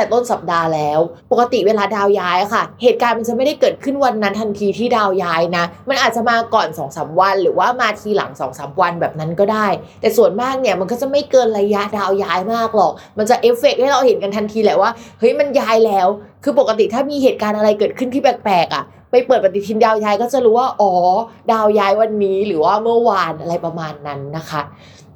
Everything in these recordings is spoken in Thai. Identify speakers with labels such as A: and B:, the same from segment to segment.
A: ต่ต้นสัปดาห์แล้ว ปกติเวลาดาวย้ายค่ะ เหตุการณ์มันจะไม่ได้เกิดขึ้นวันนั้นทันทีที่ดาวย้ายนะ มันอาจจะมาก่อน2อสวัน หรือว่ามาทีหลัง2อสวันแบบนั้นก็ได้ แต่ส่วนมากเนี่ยมันก็จะไม่เกินระยะดาวย้ายมากหรอก มันจะเอฟเฟกให้เราเห็นกันทันทีแหละว่าเฮ้ยมันย้ายแล้ว คือปกติถ้ามีเหตุการณ์อะไรเกิดขึ้นที่แปลกๆอะไปเปิดปฏิทินดาวย้ายก็จะรู้ว่าอ๋อ ดาวย้ายวันนี้หรือว่าเมื่อวานอะไรประมาณนั้นนะคะ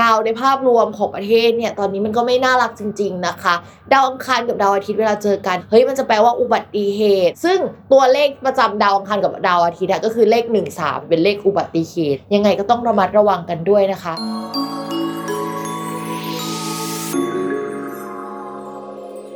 A: ดาวในภาพรวมของประเทศเนี่ยตอนนี้มันก็ไม่น่ารักจริง ๆนะคะ ดาวอังคารกับดาวอาทิตย์เวลาเจอกันเฮ้ยมันจะแปลว่าอุบัติเหตุ ซึ่งตัวเลขประจำดาวอังคารกับดาวอาทิตย์ก็คือเลข 1 3 เป็นเลขอุบัติเหตุ ยังไงก็ต้องระมัดระวังกันด้วยนะคะ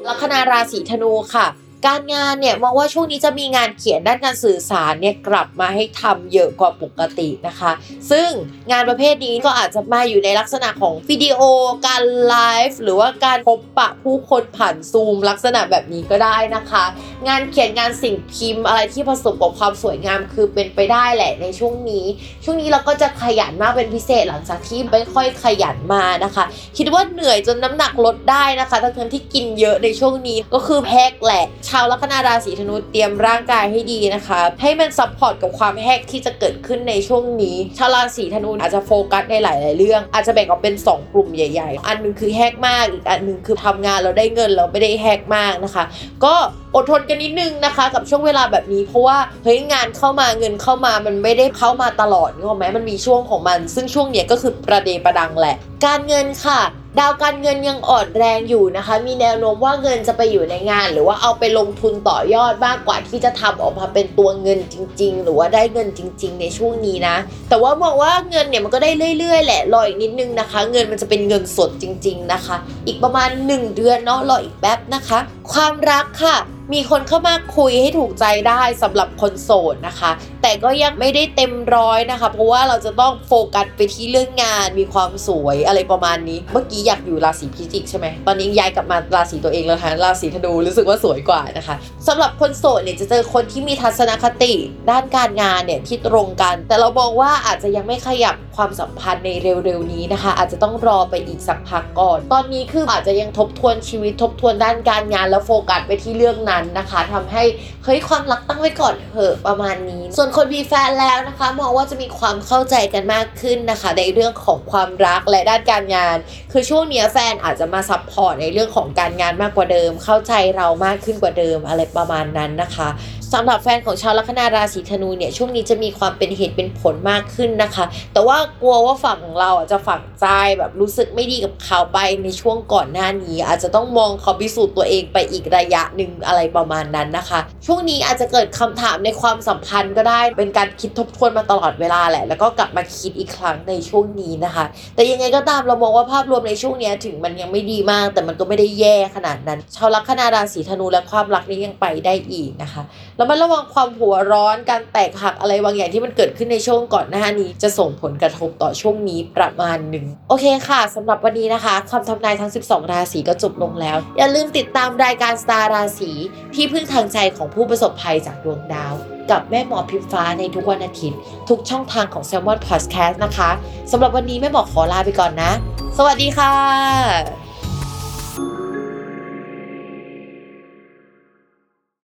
A: ลัคนาราศีธนูค่ะ การงานเนี่ยมองว่าช่วงนี้จะมีงานเขียนด้านการสื่อสารเนี่ยกลับมาให้ทำเยอะกว่าปกตินะคะ ซึ่งงานประเภทนี้ก็อาจจะมาอยู่ในลักษณะของวิดีโอ การไลฟ์หรือว่าการพบปะผู้คนผ่านซูมลักษณะแบบนี้ก็ได้นะคะ งานเขียนงานสิ่งพิมพ์อะไรที่ผสมกับความสวยงามคือเป็นไปได้แหละในช่วงนี้ ช่วงนี้เราก็จะขยันมากเป็นพิเศษหลังจากที่ไม่ค่อยขยันมานะคะ คิดว่าเหนื่อยจนน้ำหนักลดได้นะคะทั้งที่กินเยอะในช่วงนี้ก็คือแหกแหละ ชาวลัคนาราศีธนูเตรียมร่างกายให้ดีนะคะ ให้มัน support กับความแหกที่จะเกิดขึ้นในช่วงนี้ชาวราศีธนูอาจจะโฟกัสในหลาย ๆ เรื่อง อาจจะแบ่งออกเป็น 2 กลุ่มใหญ่ ๆ อันหนึงคือแหกมาก อีกอันหนึงคือทำงานเราได้เงินเราไม่ได้แหกมากนะคะ ก็อดทนกันนิดนึงนะคะ กับช่วงเวลาแบบนี้ เพราะว่าเฮ้ยงานเข้ามาเงินเข้ามามันไม่ได้เข้ามาตลอดนึกออกไหมมันมีช่วงของมัน ซึ่งช่วงเนี้ยก็คือประเดประดังแหละ การเงินค่ะ ดาวการเงินยังอ่อนแรงอยู่นะคะ มีแนวโน้มว่าเงินจะไปอยู่ในงาน หรือว่าเอาไปลงทุนต่อยอดมากกว่าที่จะทำออกมาเป็นตัวเงินจริง ๆ หรือว่าได้เงินจริง ๆ ในช่วงนี้นะ แต่ว่ามองว่าเงินเนี่ยมันก็ได้เรื่อย ๆ แหละรออีกนิดนึงนะคะ เงินมันจะเป็นเงินสดจริง ๆ นะคะ อีกประมาณ 1 เดือนเนาะรออีกแป๊บนะคะ ความรักค่ะ มีคนเข้ามาคุยให้ถูกใจได้สำหรับคนโสดนะคะ แต่ก็ยังไม่ได้เต็มร้อยนะคะ เพราะว่าเราจะต้องโฟกัสไปที่เรื่องงาน มีความสวยอะไรประมาณนี้ เมื่อกี้อยากอยู่ราศีพิจิกใช่ไหมตอนนี้ย้ายกลับมาราศีตัวเองแล้วค่ะราศีธนูรู้สึกว่าสวยกว่านะคะสำหรับคนโสดเนี่ยจะเจอคนที่มีทัศนคติด้านการงานเนี่ยที่ตรงกัน แต่เรามองว่าอาจจะยังไม่ขยับความสัมพันธ์ในเร็วๆนี้นะคะ อาจจะต้องรอไปอีกสักพักก่อน ตอนนี้คืออาจจะยังทบทวนชีวิตทบทวนด้านการงานแล้วโฟกัสไปที่เรื่องนั้นนะคะทำให้เฮ้ยความรักตั้งไว้ก่อนเถอะประมาณนี้ ส่วนคนมีแฟนแล้วนะคะ มองว่าจะมีความเข้าใจกันมากขึ้นนะคะ ในเรื่องของความรักและด้านการงาน คือช่วงนี้แฟนอาจจะมา support ในเรื่องของการงานมากกว่าเดิม เข้าใจเรามากขึ้นกว่าเดิมอะไรประมาณนั้นนะคะสำหรับแฟนของชาวลัคนาราศีธนูเนี่ยช่วงนี้จะมีความเป็นเหตุเป็นผลมากขึ้นนะคะ แต่ว่ากลัวว่าฝั่งของเราอะจะฝังใจแบบรู้สึกไม่ดีกับเขาไปในช่วงก่อนหน้านี้ อาจจะต้องมองเขาพิสูจน์ตัวเองไปอีกระยะหนึ่งอะไรประมาณนั้นนะคะ ช่วงนี้อาจจะเกิดคำถามในความสัมพันธ์ก็ได้เป็นการคิดทบทวนมาตลอดเวลาแหละ แล้วก็กลับมาคิดอีกครั้งในช่วงนี้นะคะ แต่ยังไงก็ตามเรามองว่าภาพรวมในช่วงนี้ถึงมันยังไม่ดีมาก แต่มันก็ไม่ได้แย่ขนาดนั้น ชาวลัคนาราศีธนูและความรักนี้ยังไปได้อีกนะคะแล้วมันระวังความหัวร้อนการแตกหักอะไรบางอย่างที่มันเกิดขึ้นในช่วงก่อนหน้านี้ จะส่งผลกระทบต่อช่วงนี้ประมาณหนึ่งโอเคค่ะสำหรับวันนี้นะคะคำทำนายทั้ง 12 ราศีก็จบลงแล้ว อย่าลืมติดตามรายการสตาร์ราศีที่พึ่งทางใจของผู้ประสบภัยจากดวงดาว กับแม่หมอพิมฟ้าในทุกวันอาทิตย์ ทุกช่องทางของ s ซ l m o n Podcast นะคะสำหรับวันนี้แม่หมอขอลาไปก่อนนะ สวัสดีค่ะ